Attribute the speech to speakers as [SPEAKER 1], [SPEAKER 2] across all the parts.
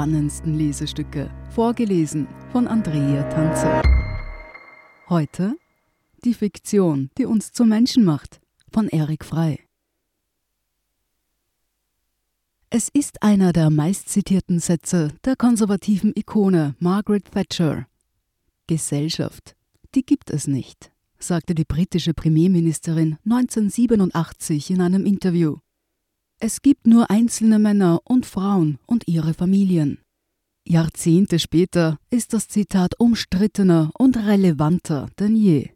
[SPEAKER 1] spannendsten Lesestücke, vorgelesen von Andrea Tanzer. Heute die Fiktion, die uns zu Menschen macht, von Erik Frey. Es ist einer der meistzitierten Sätze der konservativen Ikone Margaret Thatcher. Gesellschaft, die gibt es nicht, sagte die britische Premierministerin 1987 in einem Interview. Es gibt nur einzelne Männer und Frauen und ihre Familien. Jahrzehnte später ist das Zitat umstrittener und relevanter denn je.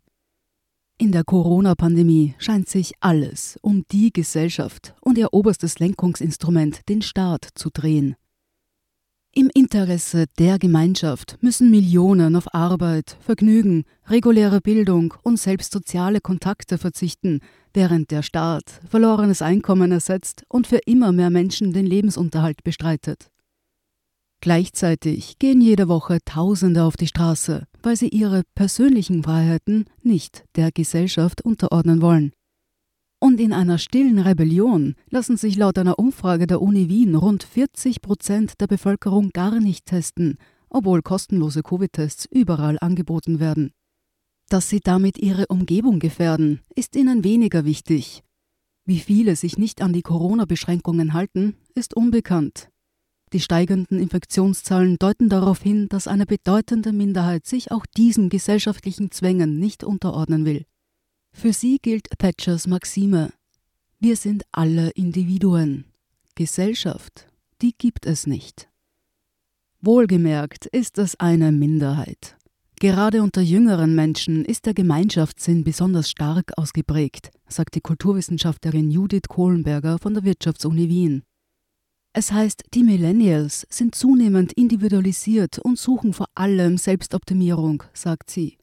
[SPEAKER 1] In der Corona-Pandemie scheint sich alles um die Gesellschaft und ihr oberstes Lenkungsinstrument, den Staat, zu drehen. Im Interesse der Gemeinschaft müssen Millionen auf Arbeit, Vergnügen, reguläre Bildung und selbst soziale Kontakte verzichten, während der Staat verlorenes Einkommen ersetzt und für immer mehr Menschen den Lebensunterhalt bestreitet. Gleichzeitig gehen jede Woche Tausende auf die Straße, weil sie ihre persönlichen Freiheiten nicht der Gesellschaft unterordnen wollen. Und in einer stillen Rebellion lassen sich laut einer Umfrage der Uni Wien rund 40 Prozent der Bevölkerung gar nicht testen, obwohl kostenlose Covid-Tests überall angeboten werden. Dass sie damit ihre Umgebung gefährden, ist ihnen weniger wichtig. Wie viele sich nicht an die Corona-Beschränkungen halten, ist unbekannt. Die steigenden Infektionszahlen deuten darauf hin, dass eine bedeutende Minderheit sich auch diesen gesellschaftlichen Zwängen nicht unterordnen will. Für sie gilt Thatchers Maxime Wir sind alle Individuen. Gesellschaft, die gibt es nicht. Wohlgemerkt ist es eine Minderheit. Gerade unter jüngeren Menschen ist der Gemeinschaftssinn besonders stark ausgeprägt, sagt die Kulturwissenschaftlerin Judith Kohlenberger von der Wirtschaftsuni Wien. Es heißt, die Millennials sind zunehmend individualisiert und suchen vor allem Selbstoptimierung, sagt sie.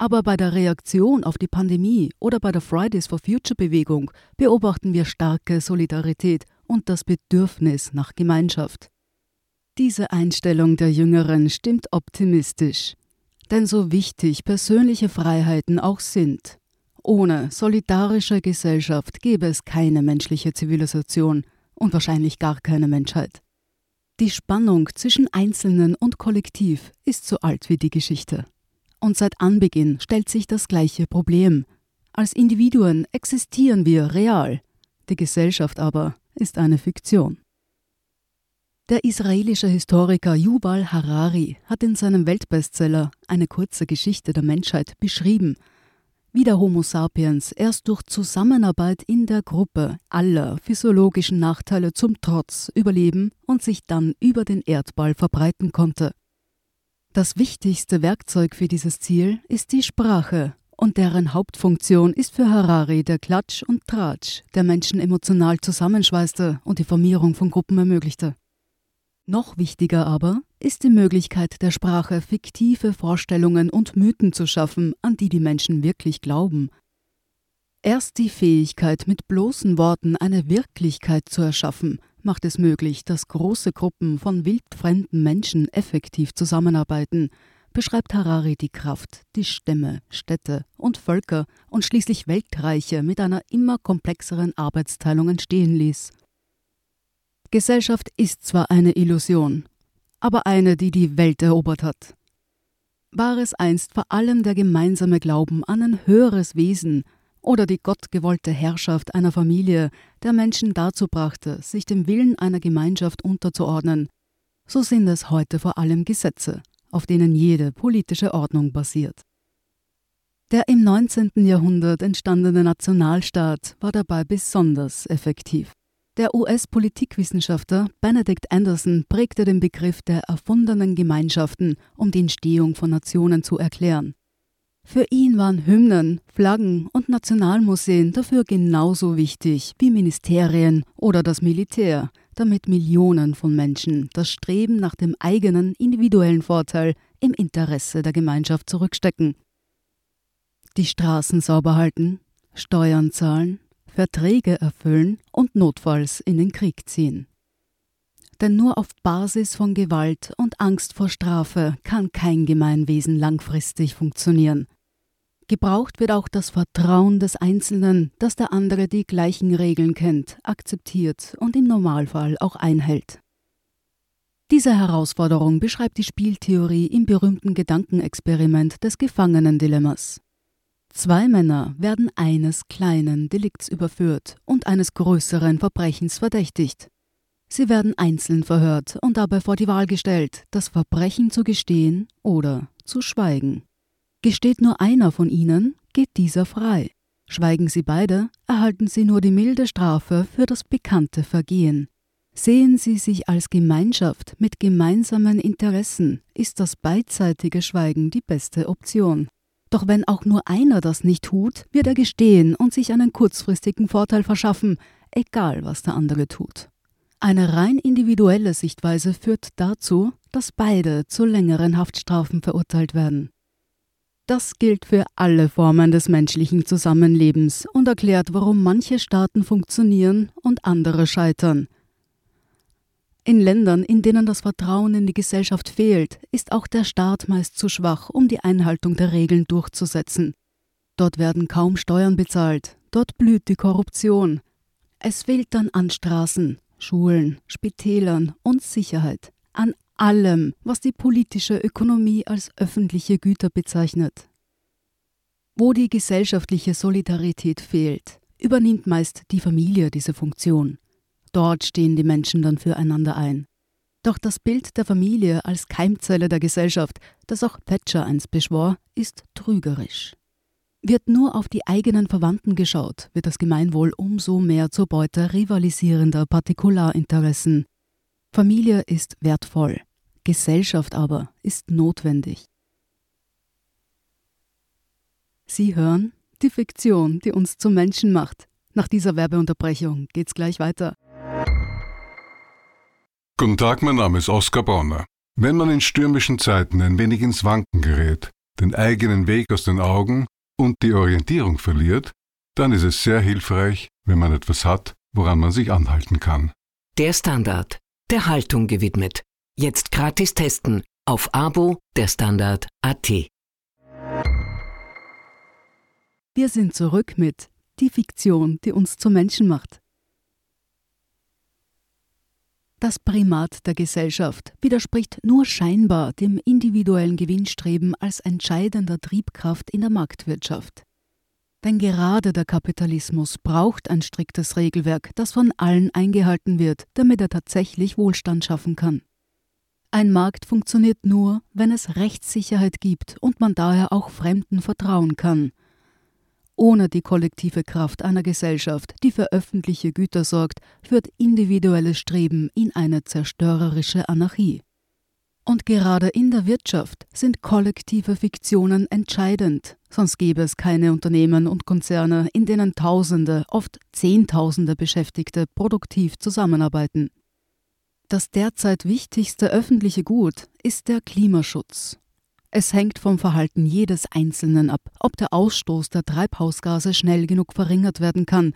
[SPEAKER 1] Aber bei der Reaktion auf die Pandemie oder bei der Fridays for Future Bewegung beobachten wir starke Solidarität und das Bedürfnis nach Gemeinschaft. Diese Einstellung der Jüngeren stimmt optimistisch. Denn so wichtig persönliche Freiheiten auch sind, ohne solidarische Gesellschaft gäbe es keine menschliche Zivilisation und wahrscheinlich gar keine Menschheit. Die Spannung zwischen Einzelnen und Kollektiv ist so alt wie die Geschichte. Und seit Anbeginn stellt sich das gleiche Problem. Als Individuen existieren wir real, die Gesellschaft aber ist eine Fiktion. Der israelische Historiker Yuval Harari hat in seinem Weltbestseller Eine kurze Geschichte der Menschheit beschrieben, wie der Homo sapiens erst durch Zusammenarbeit in der Gruppe aller physiologischen Nachteile zum Trotz überleben und sich dann über den Erdball verbreiten konnte. Das wichtigste Werkzeug für dieses Ziel ist die Sprache, und deren Hauptfunktion ist für Harari der Klatsch und Tratsch, der Menschen emotional zusammenschweißte und die Formierung von Gruppen ermöglichte. Noch wichtiger aber ist die Möglichkeit der Sprache, fiktive Vorstellungen und Mythen zu schaffen, an die die Menschen wirklich glauben. Erst die Fähigkeit, mit bloßen Worten eine Wirklichkeit zu erschaffen, macht es möglich, dass große Gruppen von wildfremden Menschen effektiv zusammenarbeiten, beschreibt Harari die Kraft, die Stämme, Städte und Völker und schließlich Weltreiche mit einer immer komplexeren Arbeitsteilung entstehen ließ. Gesellschaft ist zwar eine Illusion, aber eine, die die Welt erobert hat. War es einst vor allem der gemeinsame Glauben an ein höheres Wesen, oder die gottgewollte Herrschaft einer Familie der Menschen dazu brachte, sich dem Willen einer Gemeinschaft unterzuordnen, so sind es heute vor allem Gesetze, auf denen jede politische Ordnung basiert. Der im 19. Jahrhundert entstandene Nationalstaat war dabei besonders effektiv. Der US-Politikwissenschaftler Benedict Anderson prägte den Begriff der erfundenen Gemeinschaften, um die Entstehung von Nationen zu erklären. Für ihn waren Hymnen, Flaggen und Nationalmuseen dafür genauso wichtig wie Ministerien oder das Militär, damit Millionen von Menschen das Streben nach dem eigenen individuellen Vorteil im Interesse der Gemeinschaft zurückstecken. Die Straßen sauber halten, Steuern zahlen, Verträge erfüllen und notfalls in den Krieg ziehen. Denn nur auf Basis von Gewalt und Angst vor Strafe kann kein Gemeinwesen langfristig funktionieren. Gebraucht wird auch das Vertrauen des Einzelnen, dass der andere die gleichen Regeln kennt, akzeptiert und im Normalfall auch einhält. Diese Herausforderung beschreibt die Spieltheorie im berühmten Gedankenexperiment des Gefangenendilemmas. Zwei Männer werden eines kleinen Delikts überführt und eines größeren Verbrechens verdächtigt. Sie werden einzeln verhört und dabei vor die Wahl gestellt, das Verbrechen zu gestehen oder zu schweigen. Gesteht nur einer von ihnen, geht dieser frei. Schweigen sie beide, erhalten sie nur die milde Strafe für das bekannte Vergehen. Sehen sie sich als Gemeinschaft mit gemeinsamen Interessen, ist das beidseitige Schweigen die beste Option. Doch wenn auch nur einer das nicht tut, wird er gestehen und sich einen kurzfristigen Vorteil verschaffen, egal was der andere tut. Eine rein individuelle Sichtweise führt dazu, dass beide zu längeren Haftstrafen verurteilt werden. Das gilt für alle Formen des menschlichen Zusammenlebens und erklärt, warum manche Staaten funktionieren und andere scheitern. In Ländern, in denen das Vertrauen in die Gesellschaft fehlt, ist auch der Staat meist zu schwach, um die Einhaltung der Regeln durchzusetzen. Dort werden kaum Steuern bezahlt, dort blüht die Korruption. Es fehlt dann an Straßen, Schulen, Spitälern und Sicherheit, an allem, was die politische Ökonomie als öffentliche Güter bezeichnet. Wo die gesellschaftliche Solidarität fehlt, übernimmt meist die Familie diese Funktion. Dort stehen die Menschen dann füreinander ein. Doch das Bild der Familie als Keimzelle der Gesellschaft, das auch Thatcher einst beschwor, ist trügerisch. Wird nur auf die eigenen Verwandten geschaut, wird das Gemeinwohl umso mehr zur Beute rivalisierender Partikularinteressen. Familie ist wertvoll, Gesellschaft aber ist notwendig. Sie hören die Fiktion, die uns zum Menschen macht. Nach dieser Werbeunterbrechung geht's gleich weiter.
[SPEAKER 2] Guten Tag, mein Name ist Oskar Bronner. Wenn man in stürmischen Zeiten ein wenig ins Wanken gerät, den eigenen Weg aus den Augen und die Orientierung verliert, dann ist es sehr hilfreich, wenn man etwas hat, woran man sich anhalten kann.
[SPEAKER 3] Der Standard, der Haltung gewidmet. Jetzt gratis testen auf Abo der Standard AT.
[SPEAKER 1] Wir sind zurück mit Die Fiktion, die uns zu Menschen macht. Das Primat der Gesellschaft widerspricht nur scheinbar dem individuellen Gewinnstreben als entscheidender Triebkraft in der Marktwirtschaft. Denn gerade der Kapitalismus braucht ein striktes Regelwerk, das von allen eingehalten wird, damit er tatsächlich Wohlstand schaffen kann. Ein Markt funktioniert nur, wenn es Rechtssicherheit gibt und man daher auch Fremden vertrauen kann ohne die kollektive Kraft einer Gesellschaft, die für öffentliche Güter sorgt, führt individuelles Streben in eine zerstörerische Anarchie. Und gerade in der Wirtschaft sind kollektive Fiktionen entscheidend, sonst gäbe es keine Unternehmen und Konzerne, in denen Tausende, oft Zehntausende Beschäftigte produktiv zusammenarbeiten. Das derzeit wichtigste öffentliche Gut ist der Klimaschutz. Es hängt vom Verhalten jedes Einzelnen ab, ob der Ausstoß der Treibhausgase schnell genug verringert werden kann,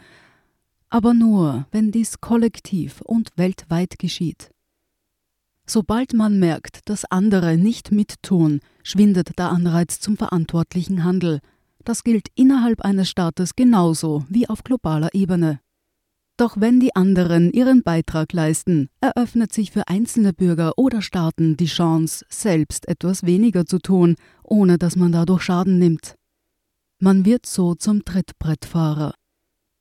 [SPEAKER 1] aber nur, wenn dies kollektiv und weltweit geschieht. Sobald man merkt, dass andere nicht mittun, schwindet der Anreiz zum verantwortlichen Handel. Das gilt innerhalb eines Staates genauso wie auf globaler Ebene. Doch wenn die anderen ihren Beitrag leisten, eröffnet sich für einzelne Bürger oder Staaten die Chance, selbst etwas weniger zu tun, ohne dass man dadurch Schaden nimmt. Man wird so zum Trittbrettfahrer.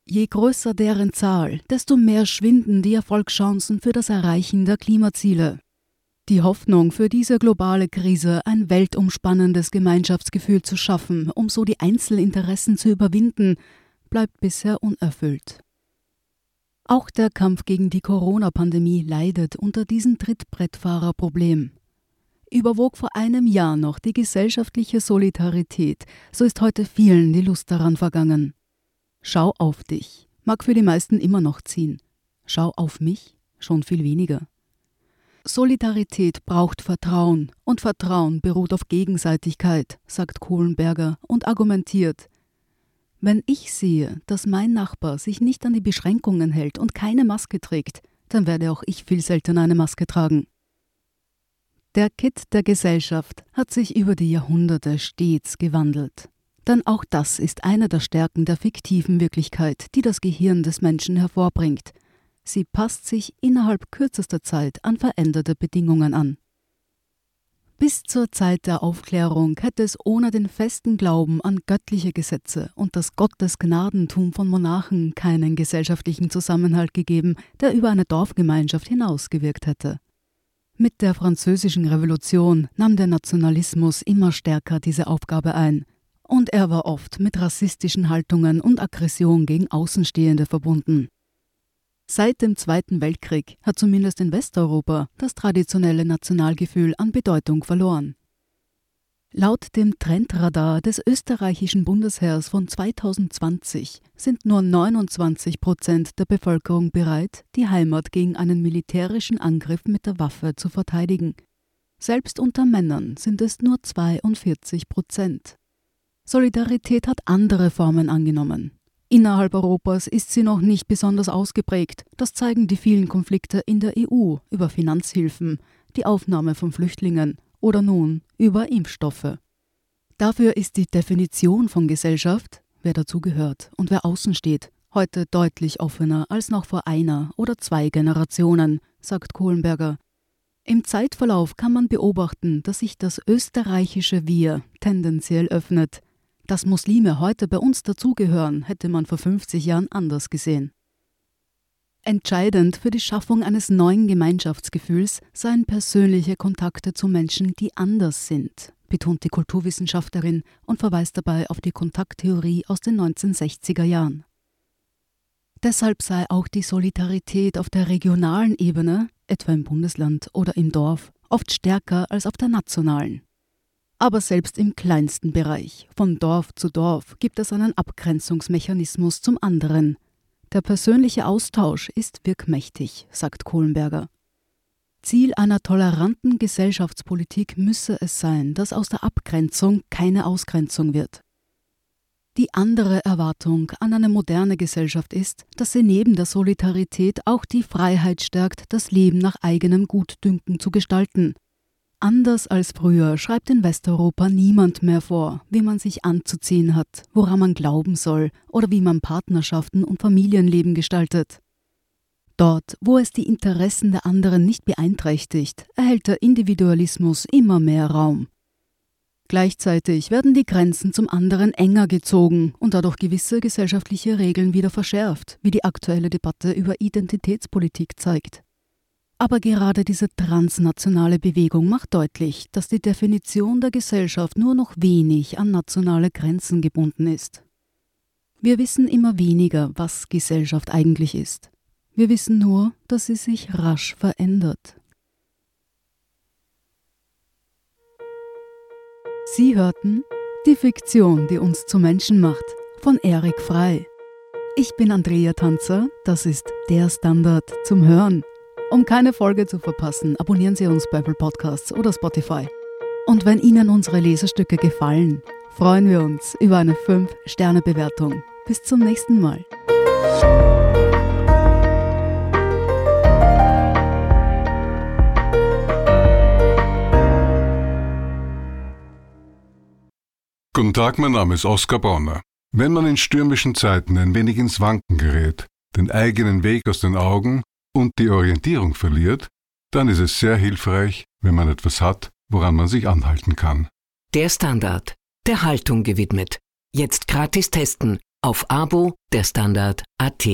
[SPEAKER 1] Je größer deren Zahl, desto mehr schwinden die Erfolgschancen für das Erreichen der Klimaziele. Die Hoffnung für diese globale Krise, ein weltumspannendes Gemeinschaftsgefühl zu schaffen, um so die Einzelinteressen zu überwinden, bleibt bisher unerfüllt. Auch der Kampf gegen die Corona-Pandemie leidet unter diesem Trittbrettfahrerproblem. Überwog vor einem Jahr noch die gesellschaftliche Solidarität, so ist heute vielen die Lust daran vergangen. Schau auf dich mag für die meisten immer noch ziehen. Schau auf mich schon viel weniger. Solidarität braucht Vertrauen und Vertrauen beruht auf Gegenseitigkeit, sagt Kohlenberger und argumentiert, wenn ich sehe, dass mein Nachbar sich nicht an die Beschränkungen hält und keine Maske trägt, dann werde auch ich viel seltener eine Maske tragen. Der Kit der Gesellschaft hat sich über die Jahrhunderte stets gewandelt. Denn auch das ist eine der Stärken der fiktiven Wirklichkeit, die das Gehirn des Menschen hervorbringt. Sie passt sich innerhalb kürzester Zeit an veränderte Bedingungen an. Bis zur Zeit der Aufklärung hätte es ohne den festen Glauben an göttliche Gesetze und das Gottesgnadentum von Monarchen keinen gesellschaftlichen Zusammenhalt gegeben, der über eine Dorfgemeinschaft hinausgewirkt hätte. Mit der Französischen Revolution nahm der Nationalismus immer stärker diese Aufgabe ein, und er war oft mit rassistischen Haltungen und Aggression gegen Außenstehende verbunden. Seit dem Zweiten Weltkrieg hat zumindest in Westeuropa das traditionelle Nationalgefühl an Bedeutung verloren. Laut dem Trendradar des österreichischen Bundesheers von 2020 sind nur 29 Prozent der Bevölkerung bereit, die Heimat gegen einen militärischen Angriff mit der Waffe zu verteidigen. Selbst unter Männern sind es nur 42 Prozent. Solidarität hat andere Formen angenommen. Innerhalb Europas ist sie noch nicht besonders ausgeprägt. Das zeigen die vielen Konflikte in der EU über Finanzhilfen, die Aufnahme von Flüchtlingen oder nun über Impfstoffe. Dafür ist die Definition von Gesellschaft, wer dazugehört und wer außen steht, heute deutlich offener als noch vor einer oder zwei Generationen, sagt Kohlenberger. Im Zeitverlauf kann man beobachten, dass sich das österreichische Wir tendenziell öffnet, dass Muslime heute bei uns dazugehören, hätte man vor 50 Jahren anders gesehen. Entscheidend für die Schaffung eines neuen Gemeinschaftsgefühls seien persönliche Kontakte zu Menschen, die anders sind, betont die Kulturwissenschaftlerin und verweist dabei auf die Kontakttheorie aus den 1960er Jahren. Deshalb sei auch die Solidarität auf der regionalen Ebene, etwa im Bundesland oder im Dorf, oft stärker als auf der nationalen. Aber selbst im kleinsten Bereich, von Dorf zu Dorf, gibt es einen Abgrenzungsmechanismus zum anderen. Der persönliche Austausch ist wirkmächtig, sagt Kohlenberger. Ziel einer toleranten Gesellschaftspolitik müsse es sein, dass aus der Abgrenzung keine Ausgrenzung wird. Die andere Erwartung an eine moderne Gesellschaft ist, dass sie neben der Solidarität auch die Freiheit stärkt, das Leben nach eigenem Gutdünken zu gestalten, Anders als früher schreibt in Westeuropa niemand mehr vor, wie man sich anzuziehen hat, woran man glauben soll oder wie man Partnerschaften und Familienleben gestaltet. Dort, wo es die Interessen der anderen nicht beeinträchtigt, erhält der Individualismus immer mehr Raum. Gleichzeitig werden die Grenzen zum anderen enger gezogen und dadurch gewisse gesellschaftliche Regeln wieder verschärft, wie die aktuelle Debatte über Identitätspolitik zeigt. Aber gerade diese transnationale Bewegung macht deutlich, dass die Definition der Gesellschaft nur noch wenig an nationale Grenzen gebunden ist. Wir wissen immer weniger, was Gesellschaft eigentlich ist. Wir wissen nur, dass sie sich rasch verändert. Sie hörten Die Fiktion, die uns zu Menschen macht, von Erik Frei. Ich bin Andrea Tanzer, das ist der Standard zum Hören. Um keine Folge zu verpassen, abonnieren Sie uns bei Apple Podcasts oder Spotify. Und wenn Ihnen unsere Lesestücke gefallen, freuen wir uns über eine 5-Sterne-Bewertung. Bis zum nächsten Mal.
[SPEAKER 2] Guten Tag, mein Name ist Oskar Bonner. Wenn man in stürmischen Zeiten ein wenig ins Wanken gerät, den eigenen Weg aus den Augen und die Orientierung verliert, dann ist es sehr hilfreich, wenn man etwas hat, woran man sich anhalten kann.
[SPEAKER 3] Der Standard, der Haltung gewidmet. Jetzt gratis testen auf Abo der Standard.at.